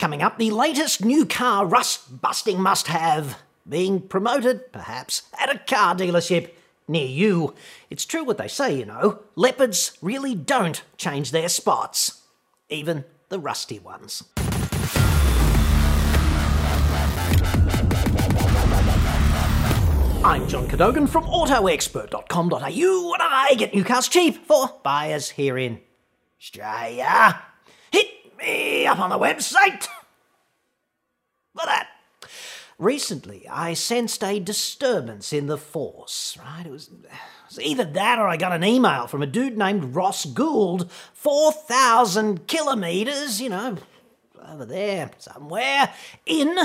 Coming up, the latest new car rust busting must have. Being promoted, perhaps, at a car dealership near you. It's true what they say, you know. Leopards really don't change their spots, even the rusty ones. I'm John Cadogan from AutoExpert.com.au and I get new cars cheap for buyers here in Australia. Up on the website for that. Recently, I sensed a disturbance in the force, right? It was, it was either that or I got an email from a dude named Ross Gould, 4,000 kilometres, you know, over there somewhere in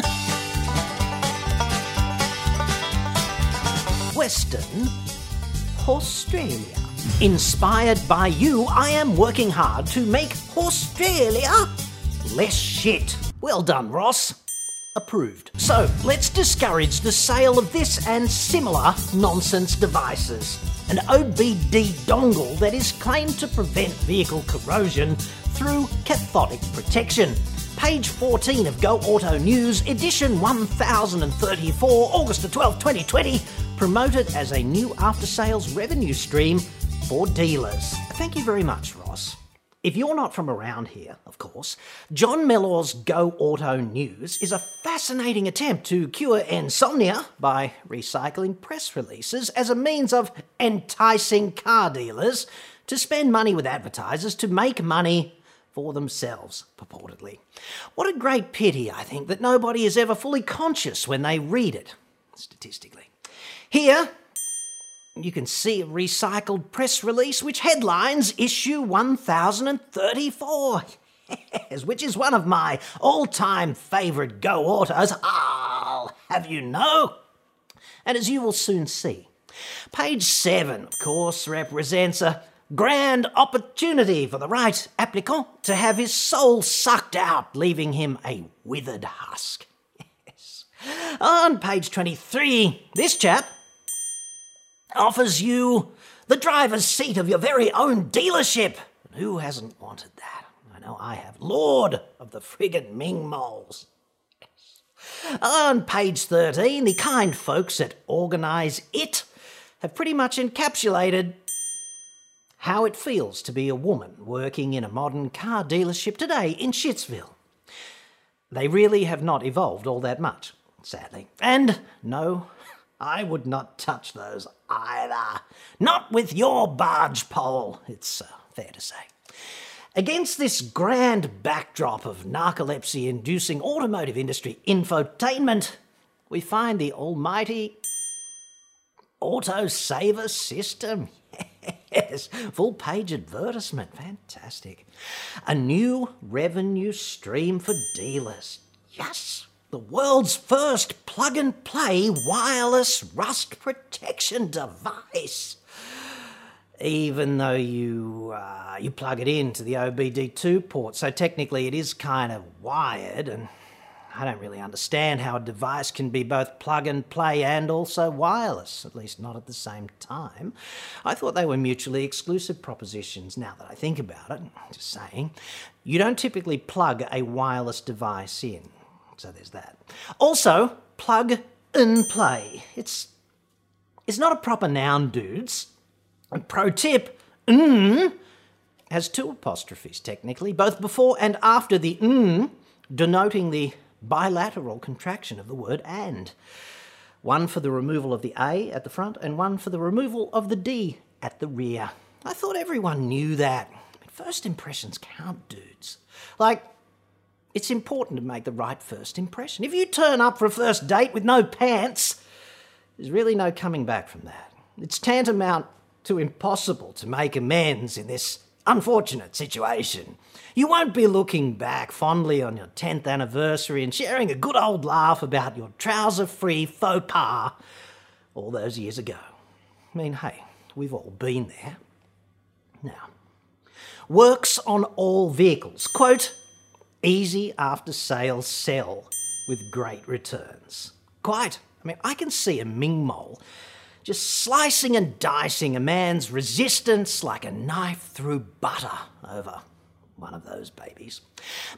Western Australia. Inspired by you, I am working hard to make Australia less shit. Well done, Ross. Approved. So, let's discourage the sale of this and similar nonsense devices. An OBD dongle that is claimed to prevent vehicle corrosion through cathodic protection. Page 14 of Go Auto News, edition 1034, August 12, 2020, promoted as a new after sales revenue stream for dealers. Thank you very much, Ross. If you're not from around here, of course, John Mellor's Go Auto News is a fascinating attempt to cure insomnia by recycling press releases as a means of enticing car dealers to spend money with advertisers to make money for themselves, purportedly. What a great pity, I think, that nobody is ever fully conscious when they read it, statistically. Here, you can see a recycled press release which headlines issue 1034. Yes, which is one of my all time favourite Go Autos, I'll have you know. And as you will soon see, page 7, of course, represents a grand opportunity for the right applicant to have his soul sucked out, leaving him a withered husk. Yes. On page 23, this chap offers you the driver's seat of your very own dealership. Who hasn't wanted that? I know I have. Lord of the friggin' Ming Moles. On page 13, the kind folks that organise it have pretty much encapsulated how it feels to be a woman working in a modern car dealership today in Shitsville. They really have not evolved all that much, sadly. And no, I would not touch those either. Not with your barge pole, it's uh, fair to say. Against this grand backdrop of narcolepsy inducing automotive industry infotainment, we find the almighty auto saver system. Yes, full page advertisement. Fantastic. A new revenue stream for dealers. Yes, the world's first plug and play wireless rust protection device. Even though you uh, you plug it into the OBD2 port, so technically it is kind of wired, and I don't really understand how a device can be both plug and play and also wireless, at least not at the same time. I thought they were mutually exclusive propositions now that I think about it. Just saying. You don't typically plug a wireless device in. So there's that. Also, plug and play. It's it's not a proper noun, dudes. And pro tip, mm has two apostrophes technically, both before and after the mm, denoting the bilateral contraction of the word and. One for the removal of the A at the front, and one for the removal of the D at the rear. I thought everyone knew that. First impressions count, dudes. Like, it's important to make the right first impression. If you turn up for a first date with no pants, there's really no coming back from that. It's tantamount to impossible to make amends in this unfortunate situation. You won't be looking back fondly on your 10th anniversary and sharing a good old laugh about your trouser free faux pas all those years ago. I mean, hey, we've all been there. Now, works on all vehicles. Quote, easy after sales sell with great returns. Quite. I mean, I can see a Ming Mole just slicing and dicing a man's resistance like a knife through butter over one of those babies.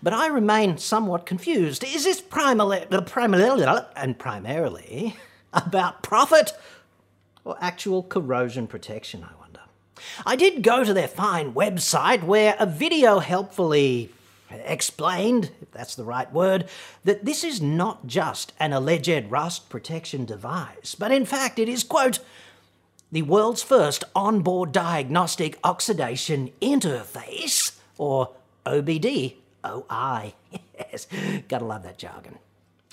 But I remain somewhat confused. Is this primarily, uh, primarily and primarily about profit or actual corrosion protection, I wonder? I did go to their fine website where a video helpfully explained, if that's the right word, that this is not just an alleged rust protection device, but in fact it is, quote, the world's first onboard diagnostic oxidation interface, or OBD. OI. Yes, gotta love that jargon.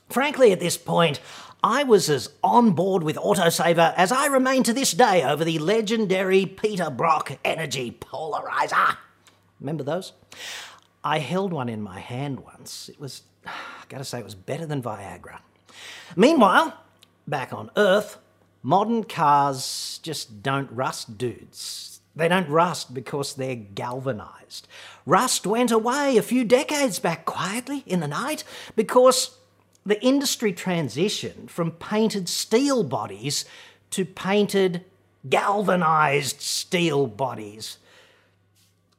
Frankly, at this point, I was as on board with Autosaver as I remain to this day over the legendary Peter Brock Energy Polarizer. Remember those? I held one in my hand once. It was, I gotta say, it was better than Viagra. Meanwhile, back on Earth, modern cars just don't rust, dudes. They don't rust because they're galvanized. Rust went away a few decades back quietly in the night because the industry transitioned from painted steel bodies to painted galvanized steel bodies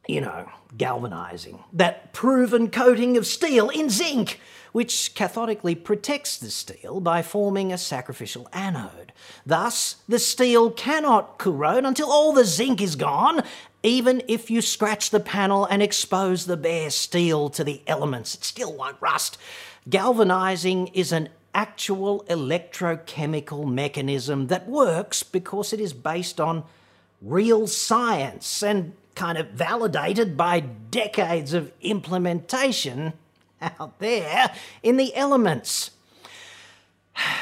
you know, galvanizing, that proven coating of steel in zinc, which cathodically protects the steel by forming a sacrificial anode. Thus, the steel cannot corrode until all the zinc is gone, even if you scratch the panel and expose the bare steel to the elements, it still won't rust. Galvanizing is an actual electrochemical mechanism that works because it is based on real science and kind of validated by decades of implementation out there in the elements.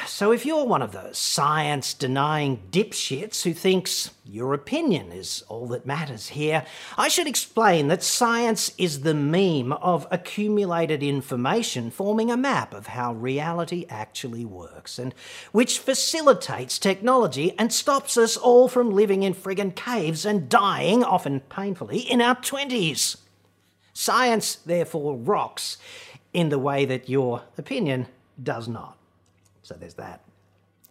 So, if you're one of those science denying dipshits who thinks your opinion is all that matters here, I should explain that science is the meme of accumulated information forming a map of how reality actually works, and which facilitates technology and stops us all from living in friggin' caves and dying, often painfully, in our 20s. Science, therefore, rocks in the way that your opinion does not. So there's that.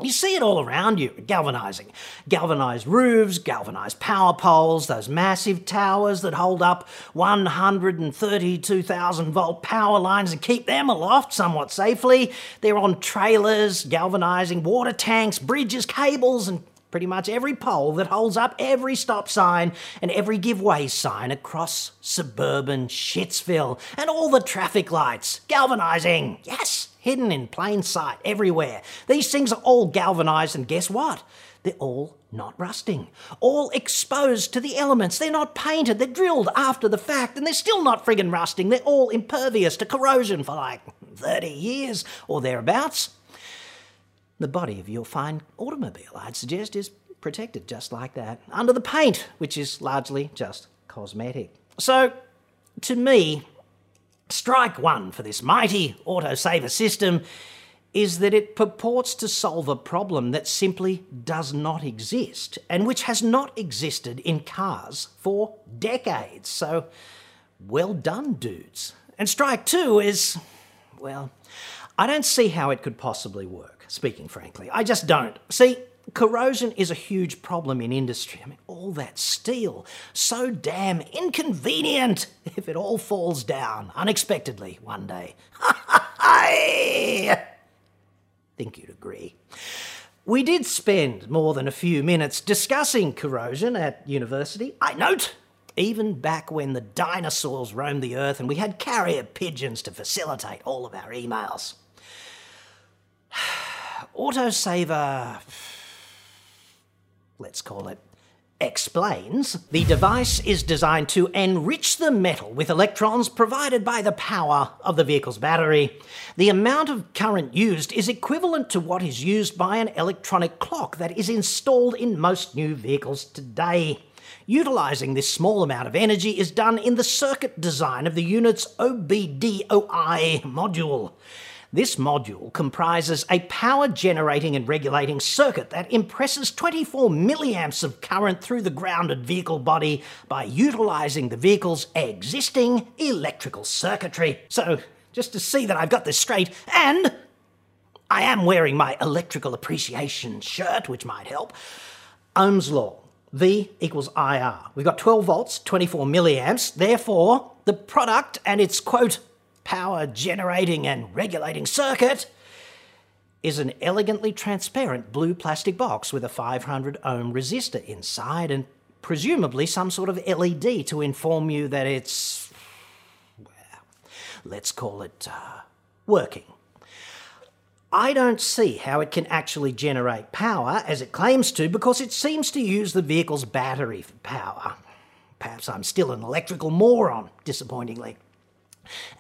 You see it all around you, galvanizing. Galvanized roofs, galvanized power poles, those massive towers that hold up 132,000 volt power lines and keep them aloft somewhat safely. They're on trailers, galvanizing water tanks, bridges, cables, and pretty much every pole that holds up every stop sign and every give way sign across suburban Shitsville, and all the traffic lights. Galvanizing, yes! Hidden in plain sight everywhere. These things are all galvanized, and guess what? They're all not rusting, all exposed to the elements. They're not painted, they're drilled after the fact, and they're still not friggin' rusting. They're all impervious to corrosion for like 30 years or thereabouts. The body of your fine automobile, I'd suggest, is protected just like that, under the paint, which is largely just cosmetic. So, to me, Strike one for this mighty autosaver system is that it purports to solve a problem that simply does not exist and which has not existed in cars for decades. So, well done, dudes. And strike two is, well, I don't see how it could possibly work, speaking frankly. I just don't. See, corrosion is a huge problem in industry. I mean, all that steel, so damn inconvenient if it all falls down unexpectedly one day. I think you'd agree. We did spend more than a few minutes discussing corrosion at university. I note, even back when the dinosaurs roamed the earth and we had carrier pigeons to facilitate all of our emails. Autosaver let's call it, explains, the device is designed to enrich the metal with electrons provided by the power of the vehicle's battery. The amount of current used is equivalent to what is used by an electronic clock that is installed in most new vehicles today. Utilizing this small amount of energy is done in the circuit design of the unit's OBDOI module. This module comprises a power generating and regulating circuit that impresses 24 milliamps of current through the grounded vehicle body by utilizing the vehicle's existing electrical circuitry. So, just to see that I've got this straight, and I am wearing my electrical appreciation shirt, which might help. Ohm's law V equals IR. We've got 12 volts, 24 milliamps. Therefore, the product and its quote, power generating and regulating circuit is an elegantly transparent blue plastic box with a 500 ohm resistor inside and presumably some sort of LED to inform you that it's, well, let's call it uh, working. I don't see how it can actually generate power as it claims to because it seems to use the vehicle's battery for power. Perhaps I'm still an electrical moron, disappointingly.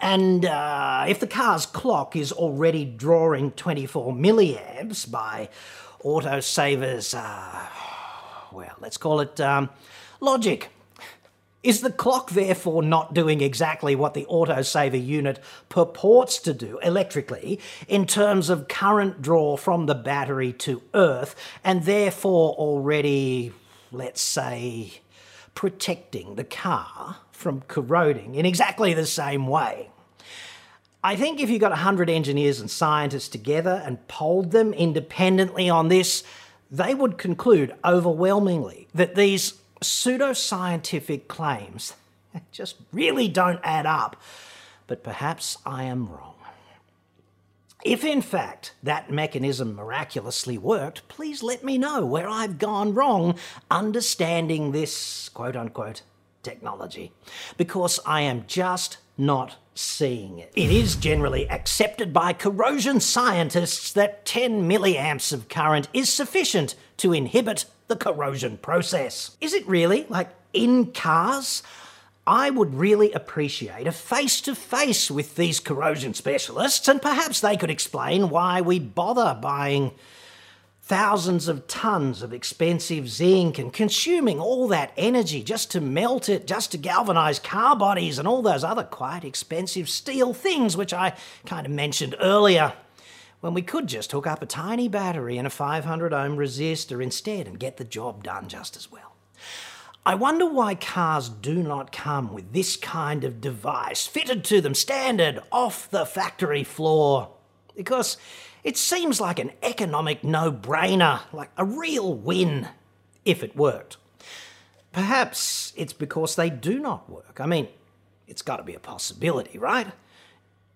And uh, if the car's clock is already drawing 24 milliamps by Autosaver's, uh, well, let's call it um, logic, is the clock therefore not doing exactly what the autosaver unit purports to do electrically in terms of current draw from the battery to earth and therefore already, let's say, protecting the car from corroding in exactly the same way? I think if you got 100 engineers and scientists together and polled them independently on this, they would conclude overwhelmingly that these pseudoscientific claims just really don't add up. But perhaps I am wrong. If in fact that mechanism miraculously worked, please let me know where I've gone wrong understanding this quote unquote technology, because I am just not seeing it. It is generally accepted by corrosion scientists that 10 milliamps of current is sufficient to inhibit the corrosion process. Is it really? Like in cars? I would really appreciate a face to face with these corrosion specialists, and perhaps they could explain why we bother buying thousands of tons of expensive zinc and consuming all that energy just to melt it, just to galvanize car bodies and all those other quite expensive steel things which I kind of mentioned earlier when we could just hook up a tiny battery and a 500 ohm resistor instead and get the job done just as well. I wonder why cars do not come with this kind of device fitted to them standard off the factory floor. Because it seems like an economic no brainer, like a real win, if it worked. Perhaps it's because they do not work. I mean, it's got to be a possibility, right?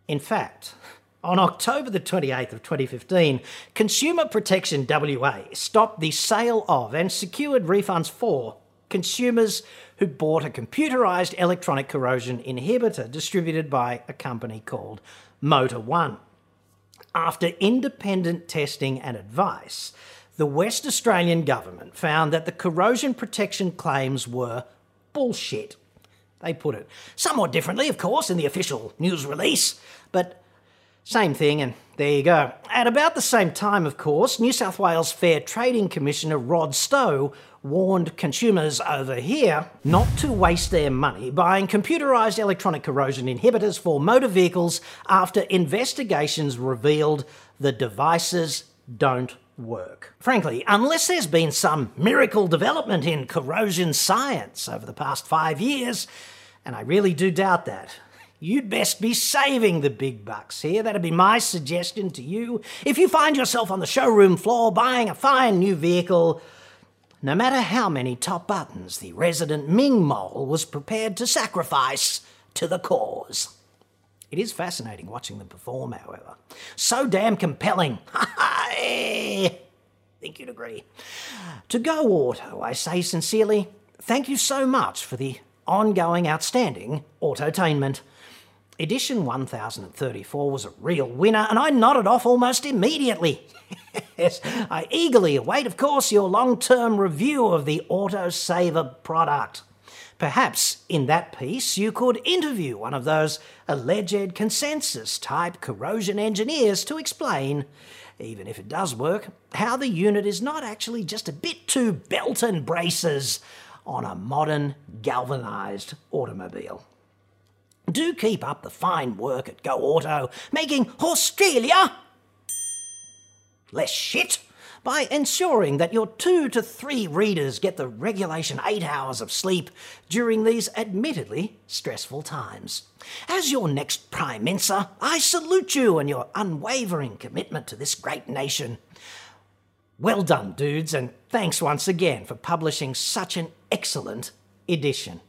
In fact, on October the 28th of 2015, Consumer Protection WA stopped the sale of and secured refunds for consumers who bought a computerized electronic corrosion inhibitor distributed by a company called Motor One. After independent testing and advice, the West Australian government found that the corrosion protection claims were bullshit. They put it somewhat differently, of course, in the official news release, but same thing, and there you go. At about the same time, of course, New South Wales Fair Trading Commissioner Rod Stowe warned consumers over here not to waste their money buying computerised electronic corrosion inhibitors for motor vehicles after investigations revealed the devices don't work. Frankly, unless there's been some miracle development in corrosion science over the past five years, and I really do doubt that, You'd best be saving the big bucks here. That'd be my suggestion to you. If you find yourself on the showroom floor buying a fine new vehicle, no matter how many top buttons the resident Ming Mole was prepared to sacrifice to the cause. It is fascinating watching them perform, however. So damn compelling. I eh. think you'd agree. To Go Auto, I say sincerely, thank you so much for the ongoing outstanding autotainment. Edition 1034 was a real winner, and I nodded off almost immediately. yes, I eagerly await, of course, your long term review of the Autosaver product. Perhaps in that piece you could interview one of those alleged consensus type corrosion engineers to explain, even if it does work, how the unit is not actually just a bit too belt and braces on a modern galvanised automobile. Do keep up the fine work at Go Auto, making Australia less shit by ensuring that your two to three readers get the regulation eight hours of sleep during these admittedly stressful times. As your next Prime Minister, I salute you and your unwavering commitment to this great nation. Well done, dudes, and thanks once again for publishing such an excellent edition.